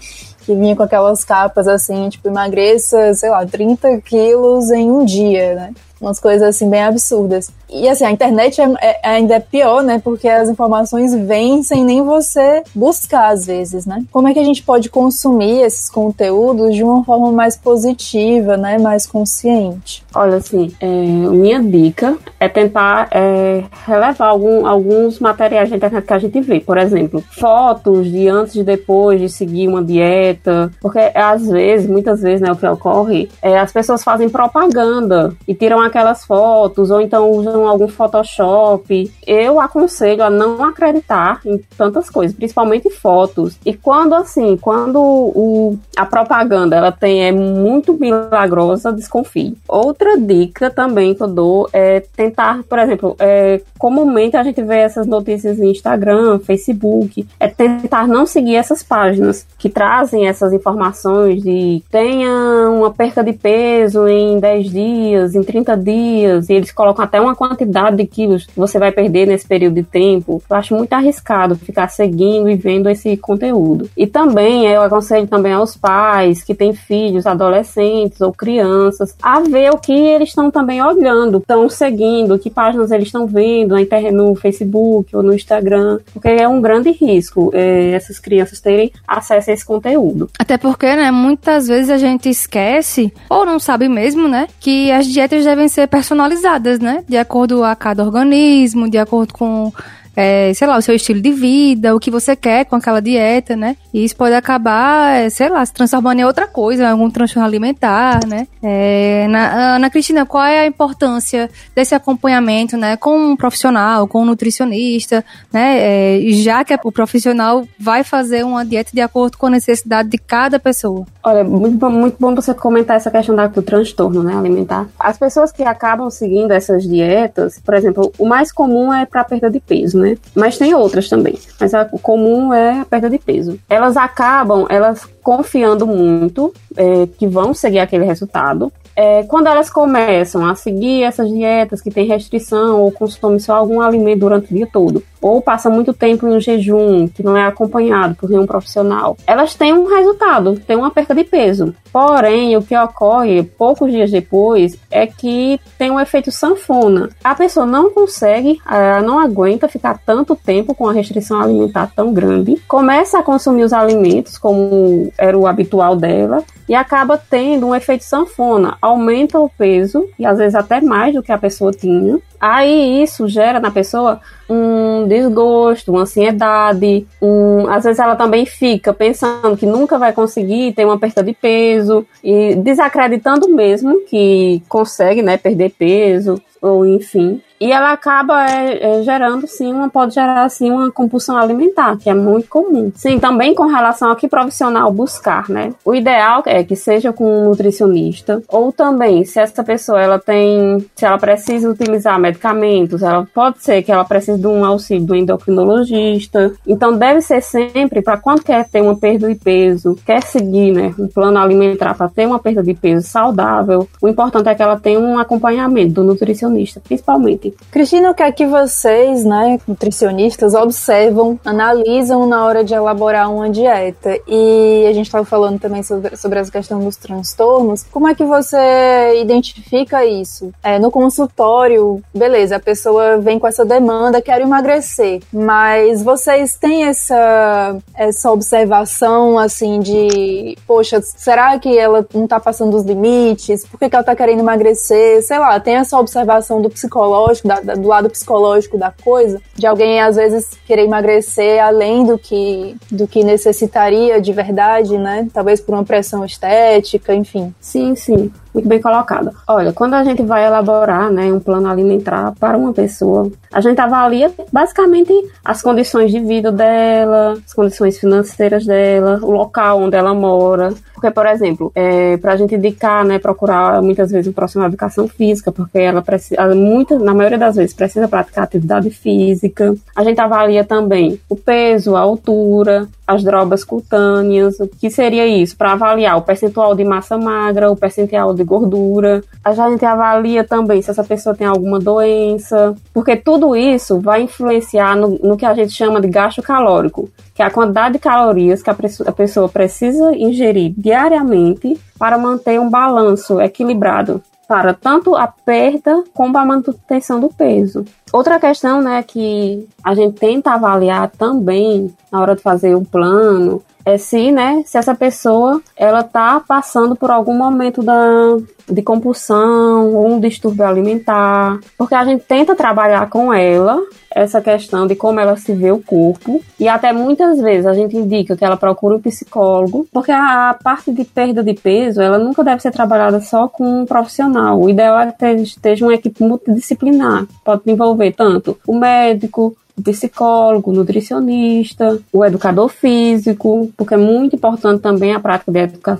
que vinha com aquelas capas assim, tipo, emagreça, sei lá, 30 quilos em um dia, né? Umas coisas assim bem absurdas. E assim, a internet é, é- ainda é pior, né? Porque as informações vêm sem nem você buscar, às vezes, né? Como é que a gente pode consumir esses conteúdos de uma forma mais positiva, né? Mais consciente? Olha, assim, é, minha dica é tentar é, relevar algum- alguns materiais da internet que a gente vê. Por exemplo, fotos de antes e depois de seguir uma dieta. Porque às vezes, muitas vezes, né, o que ocorre é as pessoas fazem propaganda e tiram aquelas fotos, ou então usam algum Photoshop. Eu aconselho a não acreditar em tantas coisas, principalmente fotos. E quando assim, quando o, a propaganda ela tem é muito milagrosa, desconfie. Outra dica também que eu dou é tentar, por exemplo, é, comumente a gente vê essas notícias no Instagram, Facebook, é tentar não seguir essas páginas que trazem essas informações de tenha uma perca de peso em 10 dias, em 30 dias, e eles colocam até uma quantidade de quilos que você vai perder nesse período de tempo. Eu acho muito arriscado ficar seguindo e vendo esse conteúdo. E também eu aconselho também aos pais que têm filhos, adolescentes ou crianças, a ver o que eles estão também olhando, estão seguindo, que páginas eles estão vendo no Facebook ou no Instagram, porque é um grande risco eh, essas crianças terem acesso a esse conteúdo. Até porque, né, muitas vezes a gente esquece, ou não sabe mesmo, né, que as dietas devem ser personalizadas, né, de acordo a cada organismo, de acordo com é, sei lá, o seu estilo de vida, o que você quer com aquela dieta, né? E isso pode acabar, é, sei lá, se transformando em outra coisa, algum transtorno alimentar, né? É, na, Ana Cristina, qual é a importância desse acompanhamento, né, com um profissional, com um nutricionista, né? É, já que o profissional vai fazer uma dieta de acordo com a necessidade de cada pessoa. Olha, muito bom, muito bom você comentar essa questão do transtorno né, alimentar. As pessoas que acabam seguindo essas dietas, por exemplo, o mais comum é para perda de peso, né? Mas tem outras também. Mas a, comum é a perda de peso. Elas acabam, elas confiando muito é, que vão seguir aquele resultado. É, quando elas começam a seguir essas dietas que tem restrição ou consomem só algum alimento durante o dia todo, ou passa muito tempo em um jejum que não é acompanhado por nenhum profissional, elas têm um resultado, têm uma perda de peso. Porém, o que ocorre poucos dias depois é que tem um efeito sanfona. A pessoa não consegue, ela não aguenta ficar tanto tempo com a restrição alimentar tão grande, começa a consumir os alimentos como era o habitual dela e acaba tendo um efeito sanfona, aumenta o peso e às vezes até mais do que a pessoa tinha. Aí isso gera na pessoa um desgosto, uma ansiedade, um, às vezes ela também fica pensando que nunca vai conseguir ter uma perda de peso e desacreditando mesmo que consegue, né, perder peso ou enfim. E ela acaba é, é, gerando, sim, uma, pode gerar, assim, uma compulsão alimentar, que é muito comum. Sim, também com relação a que profissional buscar, né? O ideal é que seja com um nutricionista, ou também, se essa pessoa, ela tem, se ela precisa utilizar medicamentos, ela pode ser que ela precise de um auxílio do endocrinologista. Então, deve ser sempre, para quando quer ter uma perda de peso, quer seguir, né, um plano alimentar para ter uma perda de peso saudável, o importante é que ela tenha um acompanhamento do nutricionista, principalmente Cristina, o que é que vocês, né, nutricionistas, observam, analisam na hora de elaborar uma dieta? E a gente estava falando também sobre, sobre questão dos transtornos. Como é que você identifica isso? É, no consultório, beleza, a pessoa vem com essa demanda, quero emagrecer, mas vocês têm essa, essa observação, assim, de, poxa, será que ela não está passando dos limites? Por que, que ela está querendo emagrecer? Sei lá, tem essa observação do psicológico psicológico, da, da, do lado psicológico da coisa, de alguém às vezes querer emagrecer além do que, do que necessitaria de verdade, né? Talvez por uma pressão estética, enfim. Sim, sim muito bem colocada. Olha, quando a gente vai elaborar né, um plano alimentar para uma pessoa, a gente avalia basicamente as condições de vida dela, as condições financeiras dela, o local onde ela mora. Porque, por exemplo, é, para a gente indicar, né, procurar muitas vezes um profissional de educação física, porque ela precisa, muito, na maioria das vezes, precisa praticar atividade física. A gente avalia também o peso, a altura, as drobas cutâneas, o que seria isso? Para avaliar o percentual de massa magra, o percentual de gordura. A gente avalia também se essa pessoa tem alguma doença, porque tudo isso vai influenciar no, no que a gente chama de gasto calórico, que é a quantidade de calorias que a, a pessoa precisa ingerir diariamente para manter um balanço equilibrado para tanto a perda como a manutenção do peso. Outra questão, né, que a gente tenta avaliar também na hora de fazer um plano é se, né, se essa pessoa ela tá passando por algum momento da, de compulsão ou um distúrbio alimentar, porque a gente tenta trabalhar com ela essa questão de como ela se vê o corpo e até muitas vezes a gente indica que ela procure um psicólogo, porque a parte de perda de peso, ela nunca deve ser trabalhada só com um profissional. O ideal é que esteja uma equipe multidisciplinar, pode envolver tanto o médico, o psicólogo, o nutricionista, o educador físico, porque é muito importante também a prática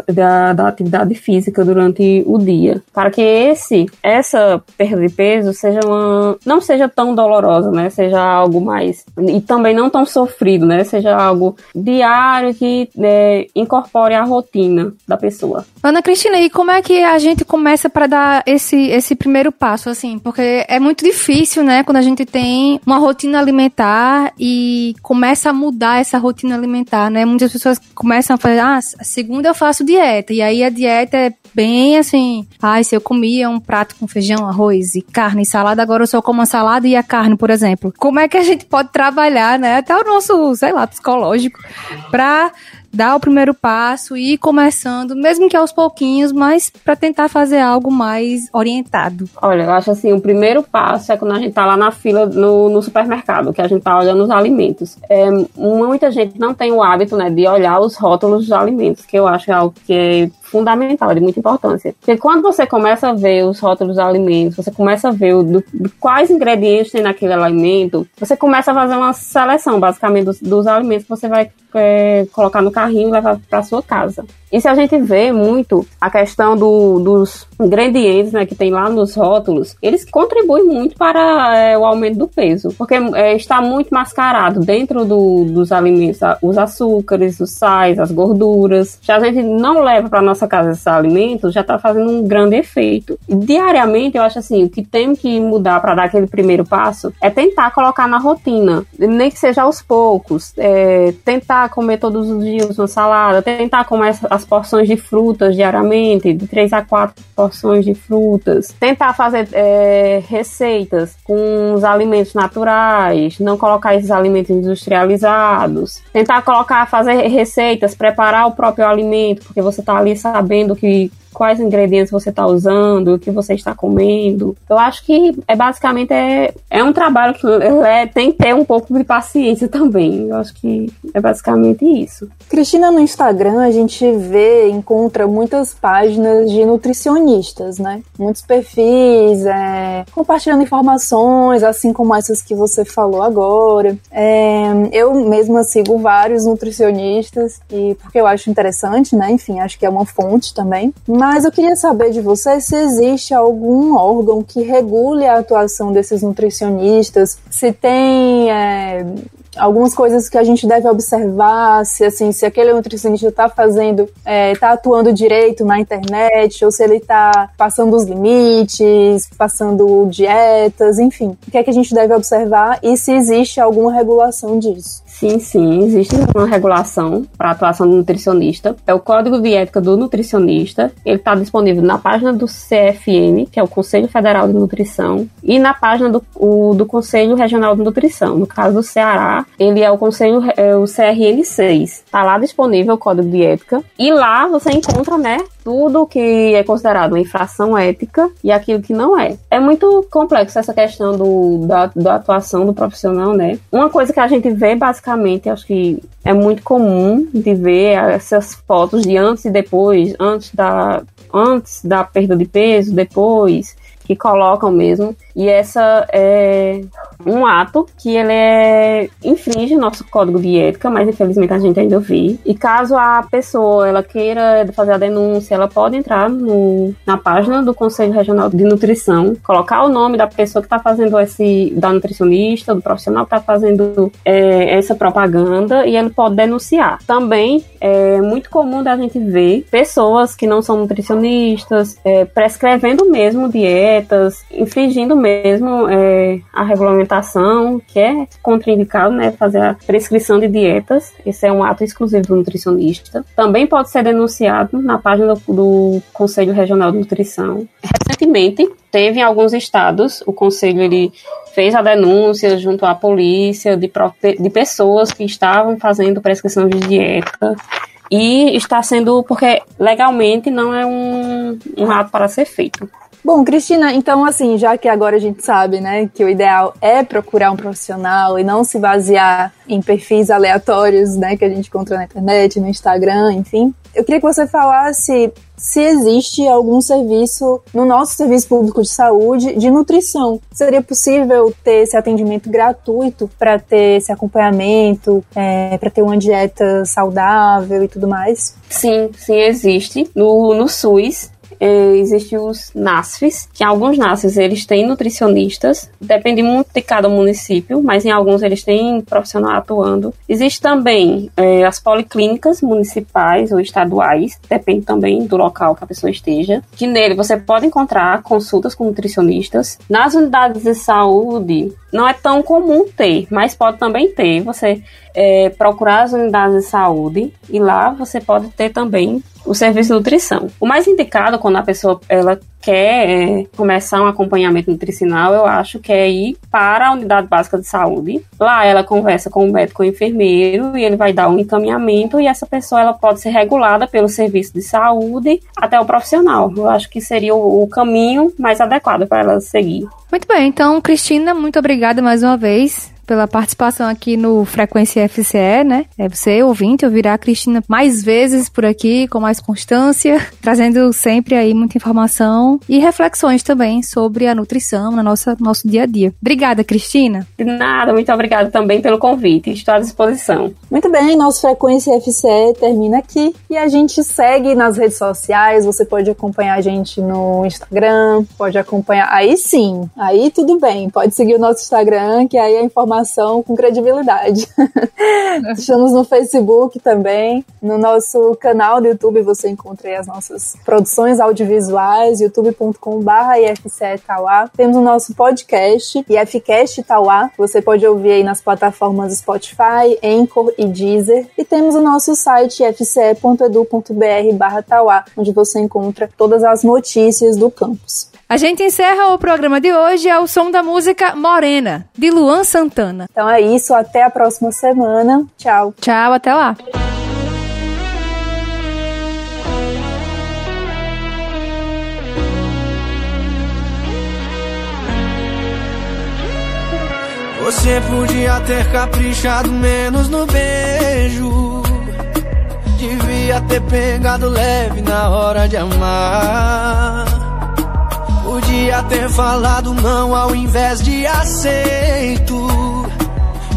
da, da, atividade física durante o dia, para que esse essa perda de peso seja uma, não seja tão dolorosa, né? Seja algo mais e também não tão sofrido, né? Seja algo diário que né, incorpore a rotina da pessoa. Ana Cristina, e como é que a gente começa para dar esse esse primeiro passo assim? Porque é muito difícil, né? Quando a gente tem uma rotina alimentar alimentar e começa a mudar essa rotina alimentar, né? Muitas pessoas começam a fazer, ah, segunda eu faço dieta, e aí a dieta é bem assim, ah, se eu comia um prato com feijão, arroz e carne e salada, agora eu só como a salada e a carne, por exemplo. Como é que a gente pode trabalhar, né? Até o nosso, sei lá, psicológico, pra dar o primeiro passo e ir começando, mesmo que aos pouquinhos, mas para tentar fazer algo mais orientado? Olha, eu acho assim, o primeiro passo é quando a gente tá lá na fila no, no supermercado, que a gente tá olhando os alimentos. É, muita gente não tem o hábito, né, de olhar os rótulos dos alimentos, que eu acho algo que é fundamental, de muita importância. Porque quando você começa a ver os rótulos dos alimentos, você começa a ver do quais ingredientes tem naquele alimento, você começa a fazer uma seleção, basicamente, dos, dos alimentos que você vai é, colocar no carrinho e levar para sua casa. E se a gente vê muito a questão do, dos ingredientes né, que tem lá nos rótulos, eles contribuem muito para é, o aumento do peso, porque é, está muito mascarado dentro do, dos alimentos os açúcares, os sais, as gorduras. Se a gente não leva para nossa casa esses alimentos, já está fazendo um grande efeito. Diariamente, eu acho assim, o que tem que mudar para dar aquele primeiro passo é tentar colocar na rotina, nem que seja aos poucos, é, tentar comer todos os dias uma salada, tentar comer as porções de frutas diariamente, de 3 a 4 porções de frutas. Tentar fazer é, receitas com os alimentos naturais, não colocar esses alimentos industrializados. Tentar colocar, fazer receitas, preparar o próprio alimento, porque você está ali sabendo que quais ingredientes você está usando, o que você está comendo. Eu acho que é basicamente é, é um trabalho que é, tem que ter um pouco de paciência [LAUGHS] também. Eu acho que é basicamente isso. Cristina, no Instagram a gente vê, encontra muitas páginas de nutricionistas, né? Muitos perfis, é, compartilhando informações, assim como essas que você falou agora. É, eu mesma sigo vários nutricionistas e porque eu acho interessante, né? Enfim, acho que é uma fonte também. Mas eu queria saber de você se existe algum órgão que regule a atuação desses nutricionistas, se tem é, algumas coisas que a gente deve observar, se assim, se aquele nutricionista está fazendo, está é, tá atuando direito na internet, ou se ele está passando os limites, passando dietas, enfim. O que é que a gente deve observar e se existe alguma regulação disso? Sim, sim, existe uma regulação para atuação do nutricionista. É o Código de Ética do Nutricionista. Ele está disponível na página do CFN, que é o Conselho Federal de Nutrição, e na página do, o, do Conselho Regional de Nutrição. No caso do Ceará, ele é o Conselho, é o CRN 6. Está lá disponível o Código de Ética. E lá você encontra, né, tudo que é considerado uma infração ética e aquilo que não é. É muito complexo essa questão do, da, da atuação do profissional, né? Uma coisa que a gente vê basicamente, acho que é muito comum de ver essas fotos de antes e depois, antes da, antes da perda de peso, depois, que colocam mesmo. E essa é um ato que ele é, infringe nosso código de ética, mas infelizmente a gente ainda vê. E caso a pessoa ela queira fazer a denúncia, ela pode entrar no, na página do Conselho Regional de Nutrição, colocar o nome da pessoa que está fazendo esse, da nutricionista, do profissional que está fazendo é, essa propaganda e ele pode denunciar. Também é muito comum da gente ver pessoas que não são nutricionistas é, prescrevendo mesmo dietas, infringindo mesmo é, a regulamentação, que é contraindicado, né, fazer a prescrição de dietas. Esse é um ato exclusivo do nutricionista. Também pode ser denunciado na página do, do Conselho Regional de Nutrição. Recentemente, teve em alguns estados, o conselho ele fez a denúncia junto à polícia de, de pessoas que estavam fazendo prescrição de dieta e está sendo porque legalmente não é um, um ato para ser feito. Bom, Cristina, então assim, já que agora a gente sabe, né, que o ideal é procurar um profissional e não se basear em perfis aleatórios, né, que a gente encontra na internet, no Instagram, enfim. Eu queria que você falasse se existe algum serviço no nosso serviço público de saúde de nutrição. Seria possível ter esse atendimento gratuito para ter esse acompanhamento, é, para ter uma dieta saudável e tudo mais? Sim, sim, existe. No, no SUS, é, existem os NASFs, que alguns NASFs eles têm nutricionistas, depende muito de cada município, mas em alguns eles têm profissional atuando. Existe também é, as policlínicas municipais ou estaduais, depende também do local que a pessoa esteja, que nele você pode encontrar consultas com nutricionistas. Nas unidades de saúde, não é tão comum ter, mas pode também ter. Você é, procurar as unidades de saúde e lá você pode ter também o serviço de nutrição. O mais indicado quando a pessoa ela quer é, começar um acompanhamento nutricional, eu acho que é ir para a unidade básica de saúde. Lá ela conversa com o médico ou enfermeiro e ele vai dar um encaminhamento e essa pessoa ela pode ser regulada pelo serviço de saúde até o profissional. Eu acho que seria o, o caminho mais adequado para ela seguir. Muito bem, então, Cristina, muito obrigada mais uma vez pela participação aqui no Frequência FCE, né? É você, ouvinte, ouvirá a Cristina mais vezes por aqui, com mais constância, [LAUGHS] trazendo sempre aí muita informação e reflexões também sobre a nutrição no nosso, nosso dia a dia. Obrigada, Cristina. De nada, muito obrigada também pelo convite. Estou à disposição. Muito bem, nosso Frequência FCE termina aqui e a gente segue nas redes sociais. Você pode acompanhar a gente no Instagram, pode acompanhar. Aí sim, aí tudo bem. Pode seguir o nosso Instagram, que aí a informação com credibilidade. [LAUGHS] Estamos no Facebook também. No nosso canal do YouTube você encontra as nossas produções audiovisuais, youtube.com.br IFCE Tauá. Temos o nosso podcast, IFCast Tauá. Você pode ouvir aí nas plataformas Spotify, Anchor e Deezer. E temos o nosso site fce.edu.br barra onde você encontra todas as notícias do campus. A gente encerra o programa de hoje ao som da música Morena, de Luan Santana. Então é isso, até a próxima semana. Tchau. Tchau, até lá. Você podia ter caprichado menos no beijo. Devia ter pegado leve na hora de amar. Podia ter falado não ao invés de aceito.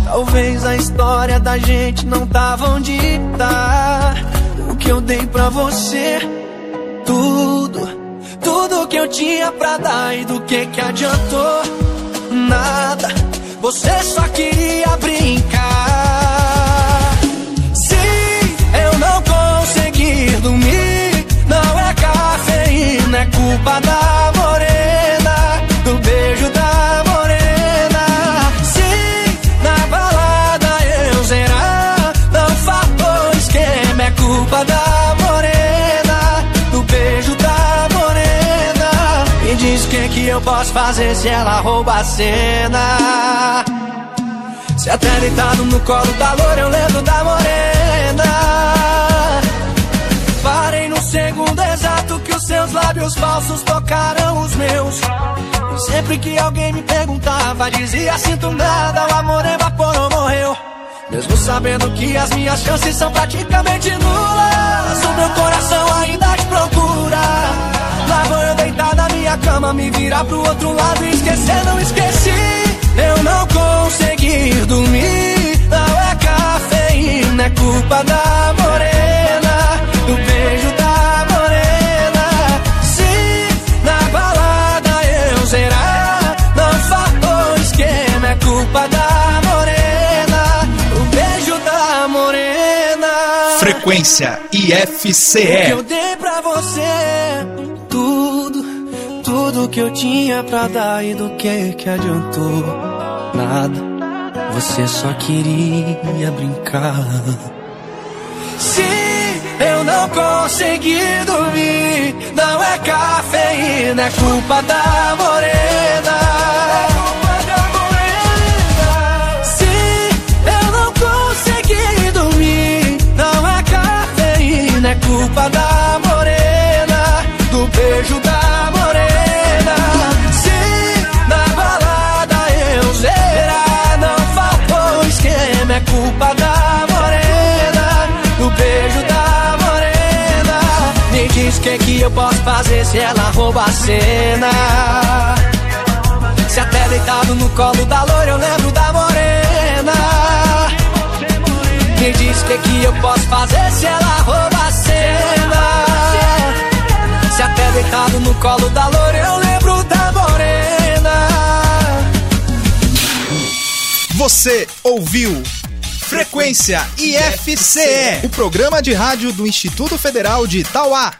Talvez a história da gente não tava onde tá. O que eu dei pra você, tudo, tudo que eu tinha pra dar e do que que adiantou? Nada, você só queria brincar. Se eu não conseguir dormir, não é cafeína, é culpa da fazer se ela rouba a cena. Se até deitado no colo da loura eu lembro da morena. Parei no segundo exato que os seus lábios falsos tocaram os meus. E sempre que alguém me perguntava, dizia sinto nada, o amor evaporou, morreu. Mesmo sabendo que as minhas chances são praticamente nulas, o meu coração ainda te procura. Minha cama, me virar pro outro lado e esquecer, não esqueci. Eu não consegui dormir, não é cafeína, é culpa da morena, do beijo da morena. Se na balada eu zerar, não faltou esquema, é culpa da morena, o beijo da morena. Frequência O que IFCE. eu dei pra você, tudo que eu tinha pra dar e do que que adiantou? Nada, você só queria brincar. Se eu não conseguir dormir, não é cafeína, é culpa da morena. Se eu não conseguir dormir, não é cafeína, é culpa da morena, do beijo da eu posso fazer se ela rouba a cena. Se até deitado no colo da loira eu lembro da morena. Me diz que que eu posso fazer se ela rouba a cena. Se até deitado no colo da loira eu lembro da morena. Você ouviu Frequência IFCE, o programa de rádio do Instituto Federal de Itauá.